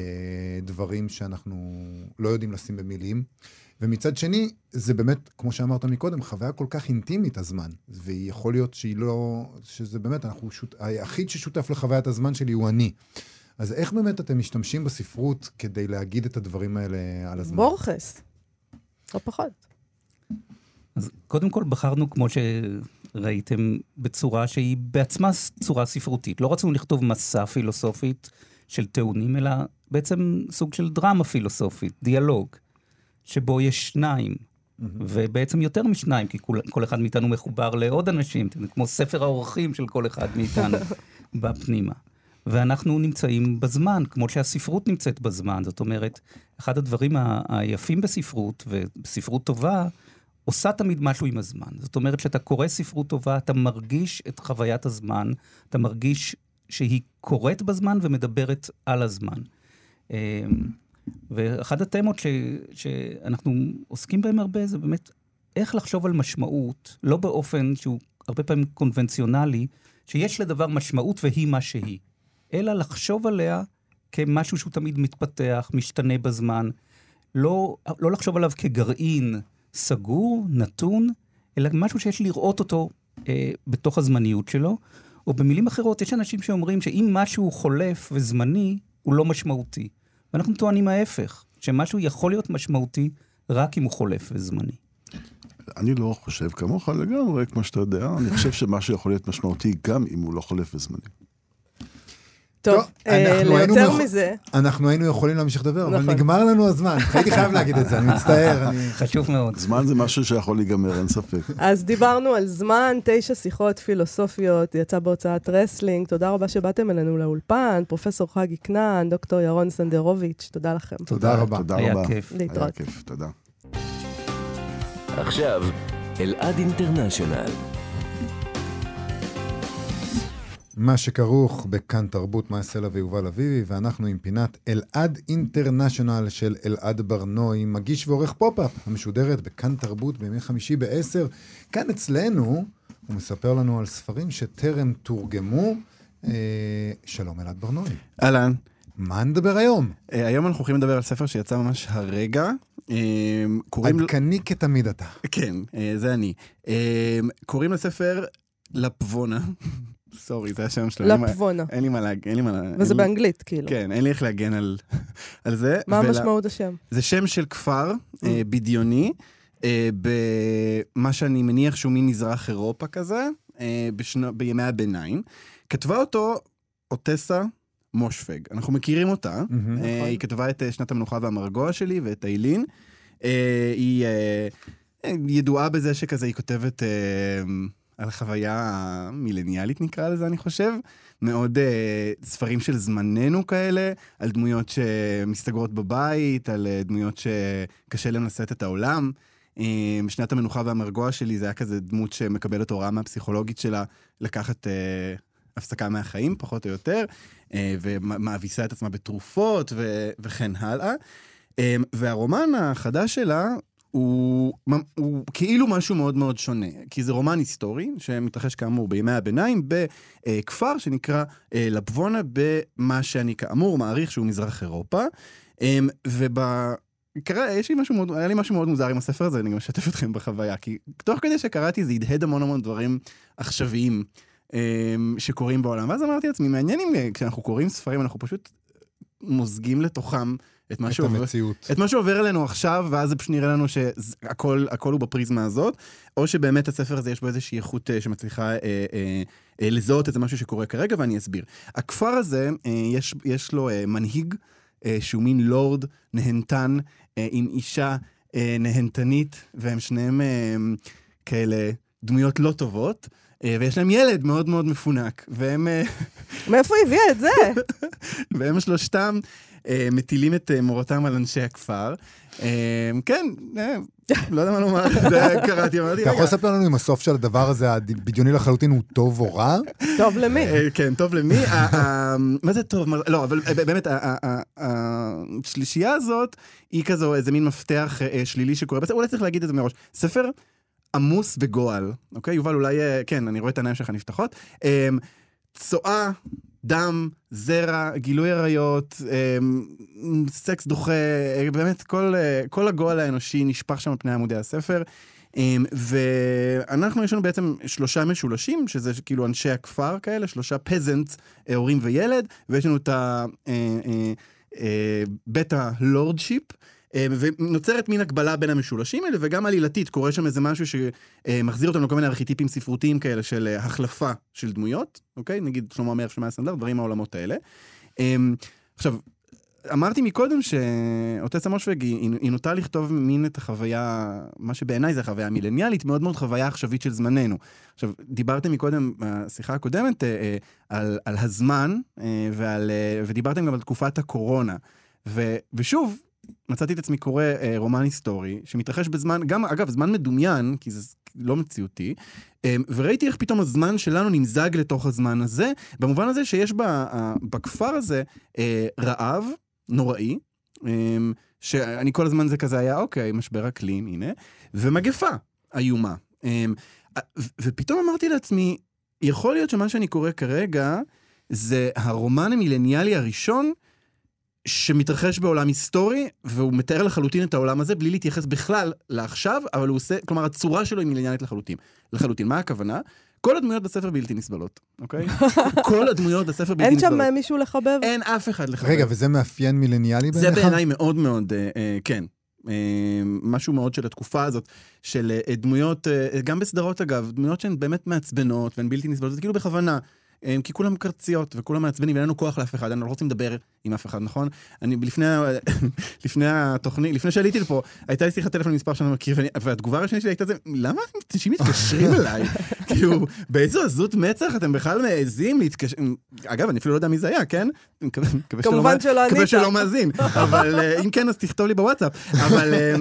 דברים שאנחנו לא יודעים לשים במילים. ומצד שני, זה באמת, כמו שאמרת מקודם, חוויה כל כך אינטימית הזמן. ויכול להיות שהיא לא... שזה באמת, אנחנו... שות, היחיד ששותף לחוויית הזמן שלי הוא אני. אז איך באמת אתם משתמשים בספרות כדי להגיד את הדברים האלה על הזמן? בורכס. לא פחות. אז קודם כל בחרנו, כמו שראיתם, בצורה שהיא בעצמה צורה ספרותית. לא רצינו לכתוב מסע פילוסופית של טעונים, אלא בעצם סוג של דרמה פילוסופית, דיאלוג, שבו יש שניים. Mm-hmm. ובעצם יותר משניים, כי כל, כל אחד מאיתנו מחובר לעוד אנשים, כמו ספר האורחים של כל אחד מאיתנו. [laughs] בפנימה. ואנחנו נמצאים בזמן, כמו שהספרות נמצאת בזמן. זאת אומרת, אחד הדברים היפים בספרות, ובספרות טובה, עושה תמיד משהו עם הזמן. זאת אומרת, כשאתה קורא ספרות טובה, אתה מרגיש את חוויית הזמן, אתה מרגיש שהיא קורית בזמן ומדברת על הזמן. אמ, ואחת התמות ש, שאנחנו עוסקים בהן הרבה זה באמת איך לחשוב על משמעות, לא באופן שהוא הרבה פעמים קונבנציונלי, שיש לדבר משמעות והיא מה שהיא, אלא לחשוב עליה כמשהו שהוא תמיד מתפתח, משתנה בזמן. לא, לא לחשוב עליו כגרעין סגור, נתון, אלא משהו שיש לראות אותו אה, בתוך הזמניות שלו. או במילים אחרות, יש אנשים שאומרים שאם משהו חולף וזמני, הוא לא משמעותי. ואנחנו טוענים ההפך, שמשהו יכול להיות משמעותי רק אם הוא חולף וזמני. אני לא חושב כמוך לגמרי, כמו שאתה יודע, אני חושב שמשהו יכול להיות משמעותי גם אם הוא לא חולף וזמני. טוב, אה, ליותר מזה, אנחנו היינו יכולים להמשיך לדבר, אבל נכון. נגמר לנו הזמן. הייתי חייב להגיד את זה, אני מצטער. אני... [laughs] חשוב מאוד. זמן זה משהו שיכול להיגמר, אין ספק. אז דיברנו על זמן, תשע שיחות פילוסופיות, יצא בהוצאת רסלינג. תודה רבה שבאתם אלינו לאולפן, פרופסור חגי כנען, דוקטור ירון סנדרוביץ', תודה לכם. תודה רבה. תודה היה רבה. כיף. היה להתראות. כיף, תודה. עכשיו, אלעד אינטרנשיונל. מה שכרוך בכאן תרבות, מיה סלע ויובל אביבי, ואנחנו עם פינת אלעד אינטרנשיונל של אלעד בר-נוי, מגיש ועורך פופ-אפ, המשודרת בכאן תרבות בימי חמישי בעשר. כאן אצלנו, הוא מספר לנו על ספרים שטרם תורגמו. אה, שלום אלעד בר-נוי. אהלן, מה נדבר היום? אה, היום אנחנו הולכים לדבר על ספר שיצא ממש הרגע. אה, קוראים... עדכני כתמיד אתה. כן, אה, זה אני. אה, קוראים לספר לפבונה. סורי, זה השם שלו. לפבונה. אין לי מה להג... אין לי מה... לה- וזה באנגלית, כאילו. כן, אין לי איך להגן על, על זה. מה ולה- משמעות השם? זה שם של כפר Mm. אה, בדיוני, אה, במה שאני מניח שהוא מין מזרח אירופה כזה, אה, בשנו, בימי הביניים. כתבה אותו אוטסה מושפג. אנחנו מכירים אותה. מהמם. אה, נכון. היא כתבה את אה, שנת המנוחה והמרגוע שלי ואת איילין. אה, היא אה, אה, ידועה בזה שכזה היא כותבת אה, על חוויה מילניאלית נקרא לזה, אני חושב. מאוד אה, ספרים של זמננו כאלה, על דמויות שמסתגרות בבית, על אה, דמויות שקשה להם לשאת את העולם. אה, שנת המנוחה והמרגוע שלי זה היה כזה דמות שמקבלת הוראה מהפסיכולוגית שלה לקחת אה, הפסקה מהחיים, פחות או יותר, אה, ומאביסה את עצמה בתרופות ו- וכן הלאה. אה, והרומן החדש שלה הוא, הוא כאילו משהו מאוד מאוד שונה, כי זה רומן היסטורי שמתרחש כאמור בימי הביניים בכפר שנקרא אה, לבבונה במה שאני כאמור מעריך שהוא מזרח אירופה. אה, וב... קרא, יש לי משהו מאוד, היה לי משהו מאוד מוזר עם הספר הזה, אני גם אשתף אתכם בחוויה, כי תוך כדי שקראתי זה הדהד המון המון דברים עכשוויים אה, שקורים בעולם, ואז אמרתי לעצמי, מעניין אם אה, כשאנחנו קוראים ספרים אנחנו פשוט מוזגים לתוכם את מה את שעובר, המציאות. את מה שעובר אלינו עכשיו, ואז זה פשוט נראה לנו שהכל הכל הוא בפריזמה הזאת, או שבאמת הספר הזה יש בו איזושהי איכות אה, שמצליחה אה, אה, אה, לזהות איזה משהו שקורה כרגע, ואני אסביר. הכפר הזה, אה, יש, יש לו אה, מנהיג, אה, שהוא מין לורד נהנתן, אה, עם אישה אה, נהנתנית, והם שניהם אה, כאלה דמויות לא טובות. אה, ויש להם ילד מאוד מאוד מפונק, והם, אה, מאיפה היא הביאה את זה? [laughs] והם שלושתם אה, מטילים את מורתם על אנשי הכפר. כן, לא יודע מה לומר, [laughs] זה קראתי, אמרתי, אתה יכול רגע, לספר לנו אם הסוף של הדבר הזה, הבדיוני לחלוטין, הוא טוב או רע? טוב, למי? כן, טוב למי? מה זה טוב? לא, אבל באמת, השלישייה הזאת היא כזו איזה מין מפתח שלילי שקורה אולי צריך להגיד את זה מראש. ספר עמוס בגועל, אוקיי? יובל, אולי, אה, כן, אני רואה את העיניים שלך נפתחות. אה, צואה, דם, זרע, גילוי עריות, אה, סקס דוחה, אה, באמת כל, אה, כל הגועל האנושי נשפך שם על פני עמודי הספר. אה, ואנחנו, יש לנו בעצם שלושה משולשים, שזה כאילו אנשי הכפר כאלה, שלושה פזנטס, הורים וילד, ויש לנו את ה... בית הלורדשיפ, ונוצרת מין הקבלה בין המשולשים האלה, וגם עלילתית, קורה שם איזה משהו שמחזיר אותנו לכל מיני ארכיטיפים ספרותיים כאלה של אה, החלפה של דמויות, אוקיי? נגיד שלמה המלך, שלמה הסנדר, דברים מהעולמות האלה. אה, עכשיו, אמרתי מקודם שאוטסה מושווג, היא, נוטה לכתוב מין את החוויה, מה שבעיניי זה החוויה המילניאלית, מאוד מאוד חוויה עכשווית של זמננו. עכשיו, דיברתם מקודם, בשיחה הקודמת, אה, אה, על, על הזמן, אה, ועל, אה, ודיברתם גם על תקופת הקורונה. ו, ושוב, מצאתי את עצמי קורא אה, רומן היסטורי, שמתרחש בזמן, גם, אגב, זמן מדומיין, כי זה לא מציאותי, אה, וראיתי איך פתאום הזמן שלנו נמזג לתוך הזמן הזה, במובן הזה שיש בה, אה, בכפר הזה אה, רעב נוראי, אה, שאני כל הזמן זה כזה היה, אוקיי, משבר אקלים, הנה, ומגפה איומה. אה, ופתאום אמרתי לעצמי, יכול להיות שמה שאני קורא כרגע, זה הרומן המילניאלי הראשון שמתרחש בעולם היסטורי, והוא מתאר לחלוטין את העולם הזה בלי להתייחס בכלל לעכשיו, אבל הוא עושה, כלומר, הצורה שלו היא מיליאנית לחלוטין. לחלוטין. מה הכוונה? כל הדמויות בספר בלתי נסבלות, אוקיי? [laughs] כל הדמויות בספר בלתי נסבלות. אין שם מישהו לחבב? אין אף אחד לחבב. רגע, וזה מאפיין מילניאלי בעיניך? זה בעיניי מאוד מאוד, אה, אה, כן. אה, משהו מאוד של התקופה הזאת, של אה, דמויות, אה, גם בסדרות אגב, דמויות שהן באמת מעצבנות והן בלתי נסבלות, זה כאילו בכוונה. כי כולם קרציות וכולם מעצבנים, ואין לנו כוח לאף אחד, אנחנו לא רוצים לדבר עם אף אחד, נכון? אני לפני, [laughs] לפני התוכנית, לפני שעליתי לפה, הייתה לי שיחת טלפון מספר שאני מכיר, והתגובה הראשונה שלי הייתה זה, למה אנשים מתקשרים [laughs] אליי? כאילו, באיזו עזות מצח אתם בכלל מעזים להתקשר... אגב, אני אפילו לא יודע מי זה היה, כן? כמובן שלא ענית. מקווה שלא מאזין, אבל אה, אם כן, אז תכתוב לי בוואטסאפ. אה,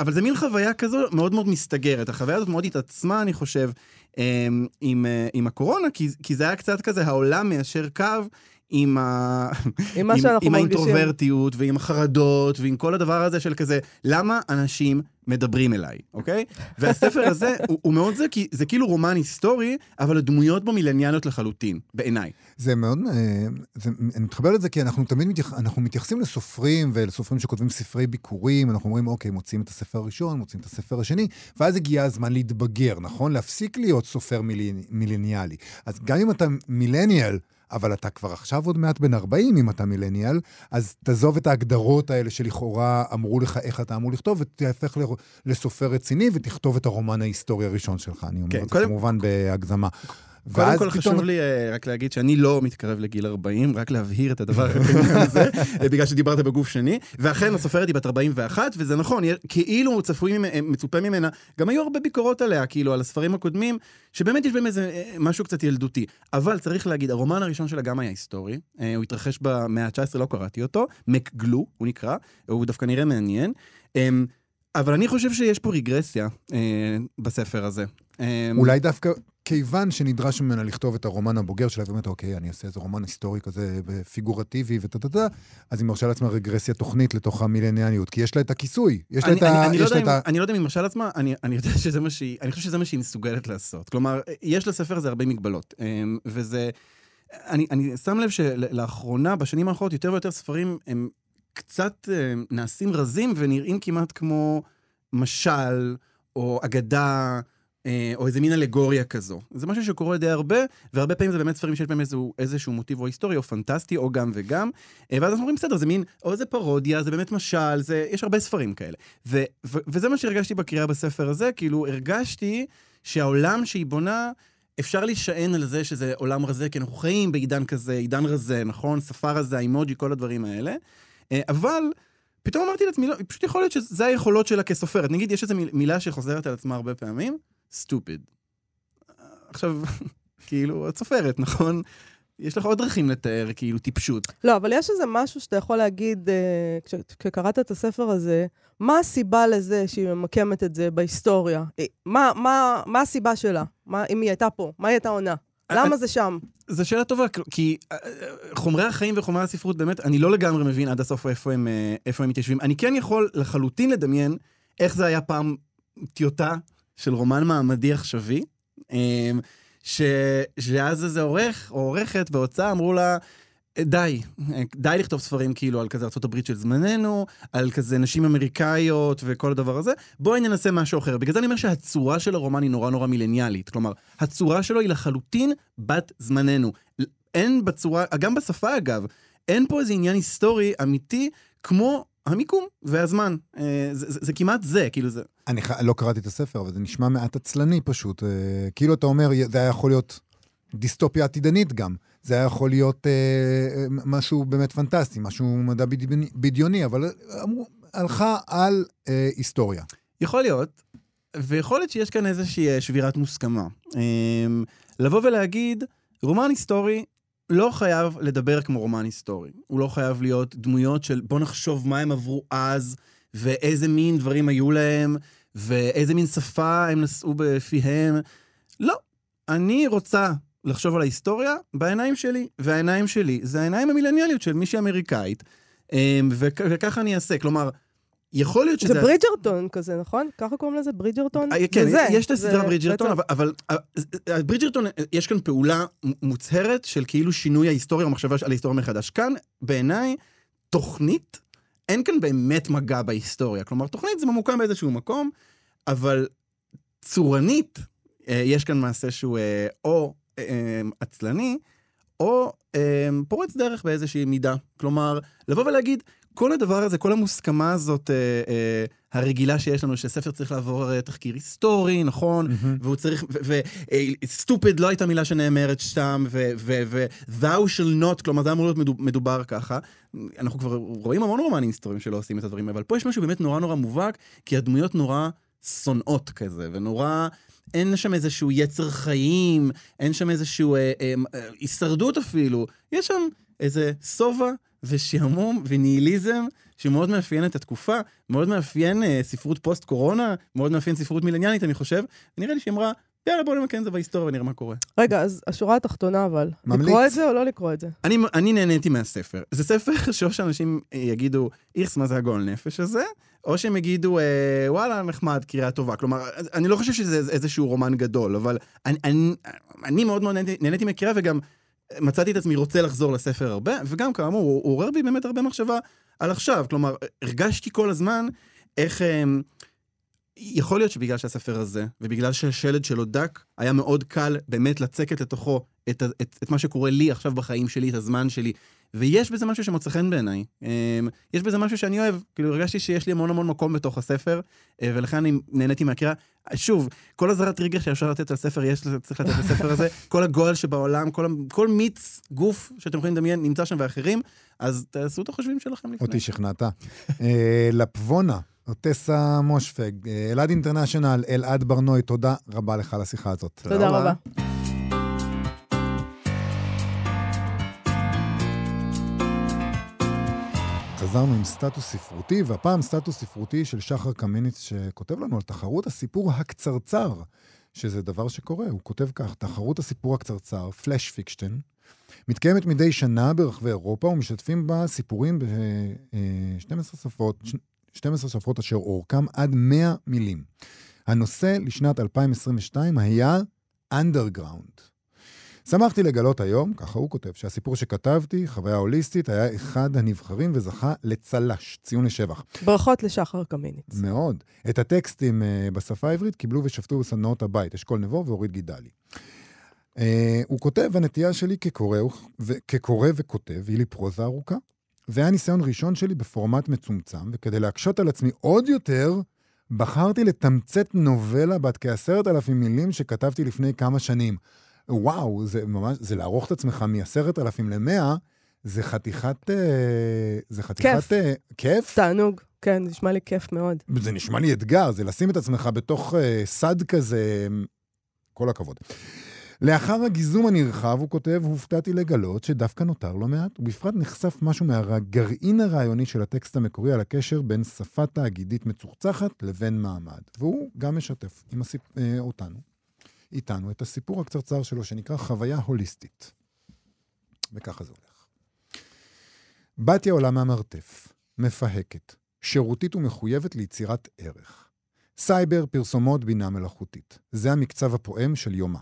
אבל זה מין חוויה כזו מאוד מאוד מסתגרת. החוויה הזאת מאוד התעצמה, אני חושב. אמ, עם, אה, עם הקורונה, כי, כי זה היה קצת כזה העולם מיישר קו עם, ה... עם, עם, עם האינטרוברטיות ועם החרדות ועם כל הדבר הזה של כזה, למה אנשים מדברים אליי, אוקיי? והספר [laughs] הזה הוא, הוא מאוד זה, כי זה כאילו רומן היסטורי, אבל הדמויות בו מילניאליות לחלוטין, בעיניי. זה מאוד, אה, זה, אני מתחבר לזה כי אנחנו תמיד מתייח, אנחנו מתייחסים לסופרים ולסופרים שכותבים ספרי ביקורים, אנחנו אומרים, אוקיי, מוצאים את הספר הראשון, מוצאים את הספר השני, ואז הגיע הזמן להתבגר, נכון? להפסיק להיות סופר מילניאלי. אז גם אם אתה מילניאל, אבל אתה כבר עכשיו עוד מעט בן 40, אם אתה מילניאל, אז תעזוב את ההגדרות האלה שלכאורה אמרו לך איך אתה אמור לכתוב, ותהפך לסופר רציני ותכתוב את הרומן ההיסטורי הראשון שלך. אני אומר כן, את זה כמובן בהגזמה. קודם כל חשוב לי אה, רק להגיד שאני לא מתקרב לגיל 40, רק להבהיר את הדבר הזה, [laughs] אה, בגלל שדיברת בגוף שני, ואכן הסופרת היא בת 41, וזה נכון, כאילו צפוי, אה, מצופה ממנה, גם היו הרבה ביקורות עליה, כאילו, על הספרים הקודמים, שבאמת יש בהם איזה משהו קצת ילדותי. אבל צריך להגיד, הרומן הראשון שלה גם היה היסטורי, הוא התרחש במאה ה-19, לא קראתי אותו, מקגלו, הוא נקרא, הוא דווקא נראה מעניין. אמ, אבל אני חושב שיש פה רגרסיה אה, בספר הזה. אולי דווקא כיוון שנדרש ממנה לכתוב את הרומן הבוגר שלה, ואומרת, אוקיי, אני אעשה איזה רומן היסטורי כזה פיגורטיבי וטה-טה-טה, אז היא מרשה לעצמה רגרסיה תוכנית לתוך המילניאליות, כי יש לה את הכיסוי. יש לה את ה... אני, לא לא יודע אם היא מרשה לעצמה, אני, יודע [laughs] שזה מה שהיא, אני חושב שזה מה שהיא מסוגלת לעשות. כלומר, יש לספר הזה הרבה מגבלות, אמ, וזה... אני, אני שם לב שלאחרונה, בשנים האחרונות, יותר ויותר ספרים הם קצת אמ, נעשים רזים ונראים כמעט כמו משל, או אגדה, או איזה מין אלגוריה כזו. זה משהו שקורה די הרבה, והרבה פעמים זה באמת ספרים שיש בהם איזשהו, איזשהו מוטיב או היסטורי, או פנטסטי, או גם וגם. אה, ואז אנחנו אומרים, בסדר, זה מין, או איזה פרודיה, זה באמת משל, זה, יש הרבה ספרים כאלה. ו, ו, וזה מה שהרגשתי בקריאה בספר הזה, כאילו, הרגשתי שהעולם שהיא בונה, אפשר להישען על זה שזה עולם רזה, כי אנחנו חיים בעידן כזה, עידן רזה, נכון? שפה רזה, אימוג'י, כל הדברים האלה. אה, אבל... פתאום אמרתי לעצמי, לא, פשוט יכול להיות שזה היכולות שלה כסופרת. נגיד, יש איזו מילה שחוזרת על עצמה הרבה פעמים, סטופיד. עכשיו, כאילו, את סופרת, נכון? יש לך עוד דרכים לתאר, כאילו, טיפשות. לא, אבל יש איזה משהו שאתה יכול להגיד, אה, כש, כשקראת את הספר הזה, מה הסיבה לזה שהיא ממקמת את זה בהיסטוריה? אה, מה, מה, מה הסיבה שלה? מה, אם היא הייתה פה, מה היא הייתה עונה? אה, למה זה שם? זו שאלה טובה, כי חומרי החיים וחומרי הספרות, באמת, אני לא לגמרי מבין עד הסוף איפה הם, איפה הם מתיישבים. אני כן יכול לחלוטין לדמיין איך זה היה פעם טיוטה של רומן מעמדי עכשווי, אמ. שאז איזה עורך או עורכת בהוצאה אמרו לה, די, די לכתוב ספרים כאילו על כזה ארה"ב של זמננו, על כזה נשים אמריקאיות וכל הדבר הזה, בואי ננסה משהו אחר. בגלל זה אני אומר שהצורה של הרומן היא נורא נורא מילניאלית. כלומר, הצורה שלו היא לחלוטין בת זמננו. אין בצורה, גם בשפה אגב, אין פה איזה עניין היסטורי אמיתי כמו המיקום והזמן. אה, זה, זה, זה כמעט זה, כאילו זה... אני לא קראתי את הספר, אבל זה נשמע מעט עצלני פשוט. אה, כאילו אתה אומר, זה היה יכול להיות דיסטופיה עתידנית גם. זה היה יכול להיות אה, משהו באמת פנטסטי, משהו מדע בדיוני, בדיוני אבל אמרו, הלכה על אה, היסטוריה. יכול להיות, ויכול להיות שיש כאן איזושהי אה, שבירת מוסכמה. אה, לבוא ולהגיד, רומן היסטורי לא חייב לדבר כמו רומן היסטורי. הוא לא חייב להיות דמויות של בוא נחשוב מה הם עברו אז, ואיזה מין דברים היו להם, ואיזה מין שפה הם נשאו בפיהם. לא. אני רוצה לחשוב על ההיסטוריה בעיניים שלי, והעיניים שלי זה העיניים המילניאליות של מישהי אמריקאית, אמ, וככה אני אעשה. כלומר, יכול להיות שזה... זה ברידג'רטון כזה, נכון? ככה קוראים לזה? ברידג'רטון? אה, כן, זה, יש את הסדרה ברידג'רטון, אבל, אבל אה, ברידג'רטון, יש כאן פעולה מוצהרת של כאילו שינוי ההיסטוריה או מחשבה על ההיסטוריה מחדש. כאן, בעיניי, תוכנית, אין כאן באמת מגע בהיסטוריה. כלומר, תוכנית זה ממוקם באיזשהו מקום, אבל צורנית, אה, יש כאן מעשה שהוא או עצלני, או פורץ דרך באיזושהי מידה. כלומר, לבוא ולהגיד, כל הדבר הזה, כל המוסכמה הזאת אה, אה, הרגילה שיש לנו, שספר צריך לעבור אה, תחקיר היסטורי, נכון? Mm-hmm. והוא צריך, וסטופד אה, לא הייתה מילה שנאמרת שם, ו-thou shall not, כלומר זה אמור להיות מדובר ככה. אנחנו כבר רואים המון רומנים היסטוריים שלא עושים את הדברים, אבל פה יש משהו באמת נורא נורא מובהק, כי הדמויות נורא שונאות כזה, ונורא... אין שם איזשהו יצר חיים, אין שם איזשהו אה, אה, אה, הישרדות אפילו. יש שם איזה שובע ושעמום וניהיליזם שמאוד מאפיין את התקופה, מאוד מאפיין אה, ספרות פוסט-קורונה, מאוד מאפיין ספרות מילניאלית, אני חושב. נראה לי שהיא אמרה, יאללה, בוא נמקן את זה בהיסטוריה ונראה מה קורה. רגע, אז השורה התחתונה אבל, ממליץ. לקרוא את זה או לא לקרוא את זה? אני, אני נהניתי מהספר. זה ספר [laughs] שאו שאנשים אה, יגידו, איכס, מה זה הגול נפש הזה, או שהם יגידו, אה, וואלה, נחמד, קריאה טובה. כלומר, אני לא חושב שזה איזשהו רומן גדול, אבל אני, אני, אני מאוד מאוד נהניתי, נהניתי מהקריאה, וגם מצאתי את עצמי רוצה לחזור לספר הרבה, וגם כאמור, הוא עורר בי באמת הרבה מחשבה על עכשיו. כלומר, הרגשתי כל הזמן איך... אמ, יכול להיות שבגלל שהספר הזה, ובגלל שהשלד שלו דק, היה מאוד קל באמת לצקת לתוכו את, את, את מה שקורה לי עכשיו בחיים שלי, את הזמן שלי. ויש בזה משהו שמוצא חן בעיניי. אמ, יש בזה משהו שאני אוהב. כאילו, הרגשתי שיש לי המון המון מקום בתוך הספר, אה, ולכן אני נהניתי מהקריאה. שוב, כל אזהרת טריגר שאפשר לתת על ספר, יש, צריך לתת לספר הזה. [laughs] כל הגועל שבעולם, כל, כל מיץ גוף שאתם יכולים לדמיין, נמצא שם ואחרים, אז תעשו את החושבים שלכם לפני. אותי שכנעת. אה, לפבונה. אוטסה מושפג, אה, אלעד אינטרנשיונל, אלעד ברנוי, תודה רבה לך על השיחה הזאת. תודה רבה. חזרנו עם סטטוס ספרותי, והפעם סטטוס ספרותי של שחר קמיניץ, שכותב לנו על תחרות הסיפור הקצרצר, שזה דבר שקורה, הוא כותב כך, תחרות הסיפור הקצרצר, פלאש פיקשטיין, מתקיימת מדי שנה ברחבי אירופה ומשתתפים בה סיפורים ב-12 שפות, 12 שפות אשר אורכם עד 100 מילים. הנושא לשנת 2022 היה Underground. שמחתי לגלות היום, ככה הוא כותב, שהסיפור שכתבתי, חוויה הוליסטית, היה אחד הנבחרים וזכה לצל"ש, ציון לשבח. ברכות לשחר קמיניץ. מאוד. את הטקסטים uh, בשפה העברית קיבלו ושפטו בסדנאות הבית, אשכול נבו ואורית גידלי. Uh, הוא כותב, הנטייה שלי כקורא, כקורא וכותב היא לי פרוזה ארוכה, והיה ניסיון ראשון שלי בפורמט מצומצם, וכדי להקשות על עצמי עוד יותר, בחרתי לתמצת נובלה בת כעשרת אלפים מילים שכתבתי לפני כמה שנים. וואו, זה ממש, זה לערוך את עצמך מעשרת אלפים למאה, זה חתיכת... אה, זה חתיכת... כיף. אה, כיף? תענוג, כן, זה נשמע לי כיף מאוד. זה נשמע לי אתגר, זה לשים את עצמך בתוך אה, סד כזה, כל הכבוד. לאחר הגיזום הנרחב, הוא כותב, הופתעתי לגלות שדווקא נותר לא מעט, ובפרט נחשף משהו מהגרעין הרעיוני של הטקסט המקורי על הקשר בין שפה תאגידית מצוחצחת לבין מעמד. והוא גם משתף עם הסיפ... אה, אותנו, איתנו, את הסיפור הקצרצר שלו, שנקרא חוויה הוליסטית. וככה זה הולך. בתיה עולה מהמרתף, מפהקת, שירותית ומחויבת ליצירת ערך. סייבר, פרסומות, בינה מלאכותית. זה המקצב הפועם של יומה.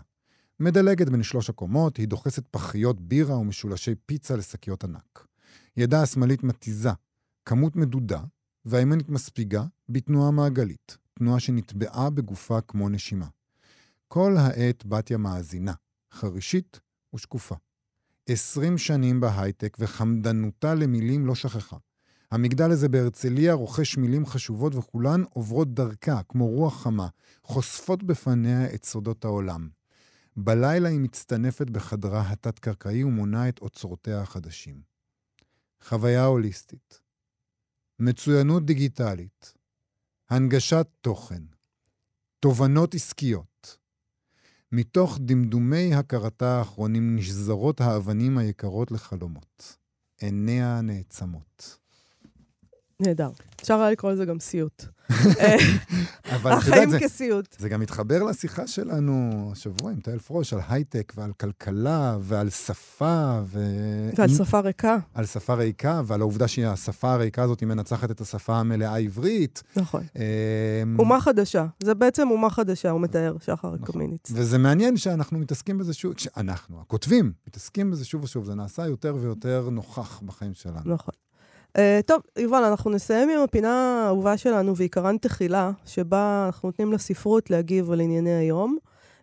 מדלגת בין שלוש הקומות, היא דוחסת פחיות בירה ומשולשי פיצה לשקיות ענק. ידה השמאלית מתיזה, כמות מדודה, והימנית מספיגה בתנועה מעגלית, תנועה שנטבעה בגופה כמו נשימה. כל העת בתיה מאזינה, חרישית ושקופה. עשרים שנים בהייטק וחמדנותה למילים לא שכחה. המגדל הזה בהרצליה רוכש מילים חשובות וכולן עוברות דרכה, כמו רוח חמה, חושפות בפניה את סודות העולם. בלילה היא מצטנפת בחדרה התת-קרקעי ומונה את אוצרותיה החדשים. חוויה הוליסטית, מצוינות דיגיטלית, הנגשת תוכן, תובנות עסקיות. מתוך דמדומי הכרתה האחרונים נשזרות האבנים היקרות לחלומות. עיניה נעצמות. נהדר. אפשר היה לקרוא לזה גם סיוט. אבל את יודעת, זה, כסיוט. זה גם מתחבר לשיחה שלנו השבוע עם תהל פרוש על הייטק ועל כלכלה ועל שפה ו... ועל שפה ריקה. על שפה ריקה ועל העובדה שהשפה הריקה הזאת היא מנצחת את השפה המלאה העברית. נכון. אמ, אומה חדשה. זה בעצם אומה חדשה, הוא מתאר, שחר נכון. קמיניץ. וזה מעניין שאנחנו מתעסקים בזה שוב, שאנחנו, הכותבים, מתעסקים בזה שוב ושוב, זה נעשה יותר ויותר נוכח בחיים שלנו. נכון. אה, טוב, יובל, אנחנו נסיים עם הפינה האהובה שלנו, ועיקרן תחילה, שבה אנחנו נותנים לספרות להגיב על ענייני היום.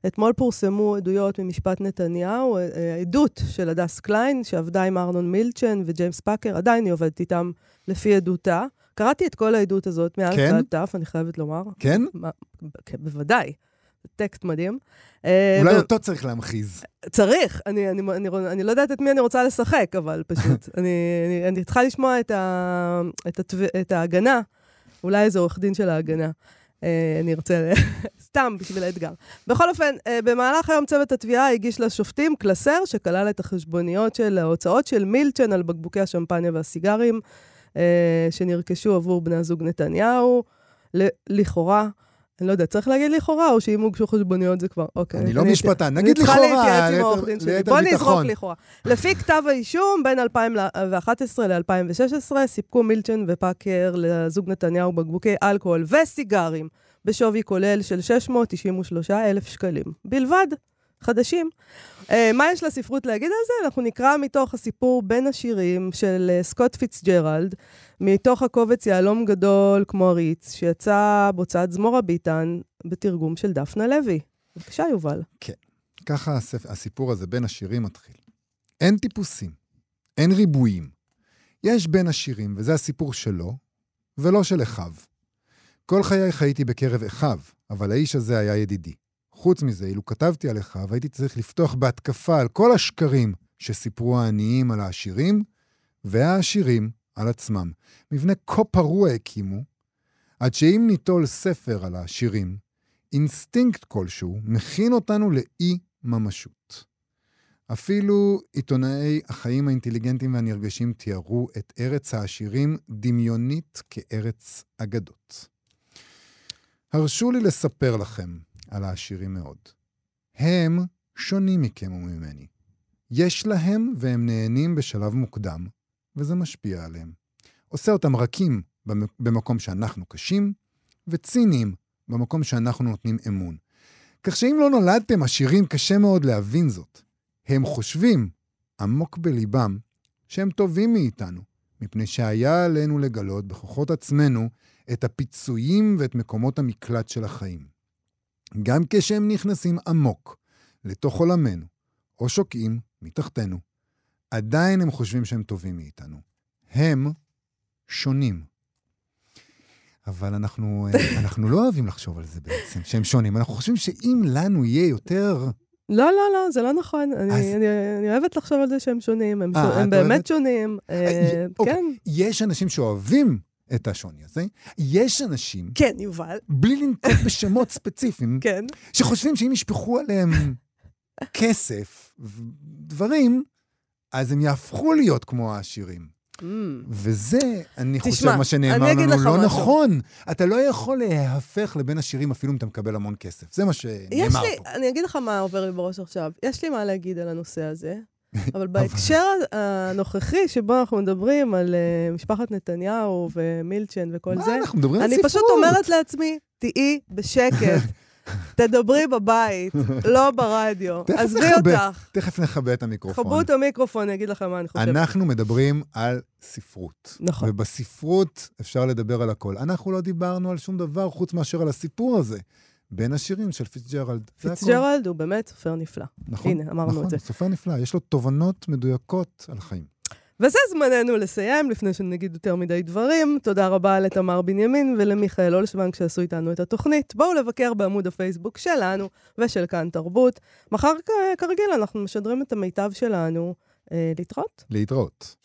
אתמול פורסמו עדויות ממשפט נתניהו, אה, אה, עדות של הדס קליין, שעבדה עם ארנון מילצ'ן וג'יימס פאקר, עדיין היא עובדת איתם לפי עדותה. קראתי את כל העדות הזאת מאלף כן? ועד תו, אני חייבת לומר. כן? מה, כן, בוודאי. טקסט מדהים. אה, אולי ו- אותו צריך להמחיז. צריך, אני, אני, אני, אני לא יודעת את מי אני רוצה לשחק, אבל פשוט. [laughs] אני, אני, אני צריכה לשמוע את, ה, את, התו, את ההגנה, אולי איזה עורך דין של ההגנה. אה, אני ארצה, [laughs] סתם בשביל האתגר. בכל אופן, אה, במהלך היום צוות התביעה הגיש לשופטים קלסר שכלל את החשבוניות של ההוצאות של מילצ'ן על בקבוקי השמפניה והסיגרים שנרכשו עבור בני הזוג נתניהו, לכאורה. אני לא יודעת, צריך להגיד לכאורה, או שאם הוגשו חשבוניות זה כבר, אוקיי. אני לא אני- משפטן, אני נגיד צריכה לכאורה, להתייעץ עם העורך דין שלי. בוא נזרוק. לכאורה. לפי כתב האישום, בין 2011 ל-2016, סיפקו מילצ'ן ופאקר לזוג נתניהו בקבוקי אלכוהול וסיגרים בשווי כולל של 693 אלף שקלים. בלבד. חדשים. Uh, מה יש לספרות להגיד על זה? אנחנו נקרא מתוך הסיפור בין השירים של uh, סקוט פיצג'רלד, מתוך הקובץ יהלום גדול כמו הריץ, שיצא בהוצאת זמורה ביטן בתרגום של דפנה לוי. בבקשה, יובל. ככה הספ... הסיפור הזה בין השירים מתחיל. אין טיפוסים, אין ריבועים. יש בין השירים, וזה הסיפור שלו, ולא של אחיו. כל חיי חייתי בקרב אחיו, אבל האיש הזה היה ידידי. חוץ מזה, אילו כתבתי על אחיו, הייתי צריך לפתוח בהתקפה על כל השקרים שסיפרו העניים על העשירים, והעשירים על עצמם. מבנה כה פרוע הקימו, עד שאם ניטול ספר על העשירים, אינסטינקט כלשהו מכין אותנו לאי-ממשות. אפילו עיתונאי החיים האינטליגנטיים והנרגשים תיארו את ארץ העשירים דמיונית כארץ אגדות. הרשו לי לספר לכם על העשירים מאוד. הם שונים מכם וממני. יש להם והם נהנים בשלב מוקדם, וזה משפיע עליהם. עושה אותם רכים במ- במקום שאנחנו קשים, וציניים במקום שאנחנו נותנים אמון. כך שאם לא נולדתם עשירים, קשה מאוד להבין זאת. הם חושבים, עמוק בליבם, שהם טובים מאיתנו, מפני שהיה עלינו לגלות בכוחות עצמנו את הפיצויים ואת מקומות המקלט של החיים. גם כשהם נכנסים עמוק לתוך עולמנו, או שוקעים מתחתנו, עדיין הם חושבים שהם טובים מאיתנו. הם שונים. אבל אנחנו, אה, [laughs] אנחנו לא אוהבים לחשוב על זה בעצם, שהם שונים. אנחנו חושבים שאם לנו יהיה יותר... לא, לא, לא, זה לא נכון. אני, אז- אני, אני אוהבת לחשוב על זה שהם שונים, הם, אה, ש... הם באמת אוהבת? שונים. אה, אה, אוקיי. כן, יש אנשים שאוהבים את השוני הזה, יש אנשים, כן, יובל, בלי לנקוט בשמות ספציפיים, כן. שחושבים שאם ישפכו עליהם [laughs] כסף, ו- דברים, אז הם יהפכו להיות כמו העשירים. Mm. וזה, אני תשמע, חושב, מה שנאמר לנו לא משהו. נכון. אתה לא יכול להיהפך לבין עשירים אפילו אם אתה מקבל המון כסף. זה מה שנאמר לי, פה. אני אגיד לך מה עובר לי בראש עכשיו. יש לי מה להגיד על הנושא הזה, אבל בהקשר הנוכחי, שבו אנחנו מדברים על אה, משפחת נתניהו ומילצ'ן וכל מה, זה, אנחנו מדברים על אני ספרות. פשוט אומרת לעצמי, תהיי בשקט, [laughs] תדברי בבית, לא ברדיו. עזבי אותך. תכף נכבה את המיקרופון. כבו את המיקרופון, אני אגיד לכם מה אני חושבת. אנחנו מדברים על ספרות. נכון. ובספרות אפשר לדבר על הכל. אנחנו לא דיברנו על שום דבר חוץ מאשר על הסיפור הזה. בין העשירים של פיצג'רלד. פיצג'רלד הוא באמת סופר נפלא. נכון, הנה, אמרנו נכון, את זה. סופר נפלא. יש לו תובנות מדויקות על החיים. וזה זמננו לסיים, לפני שנגיד יותר מדי דברים. תודה רבה לתמר בנימין ולמיכאל אולשוונג שעשו איתנו את התוכנית. בואו לבקר בעמוד הפייסבוק שלנו ושל כאן תרבות. מחר, כרגיל, אנחנו משדרים את המיטב שלנו. אה, להתראות. להתראות.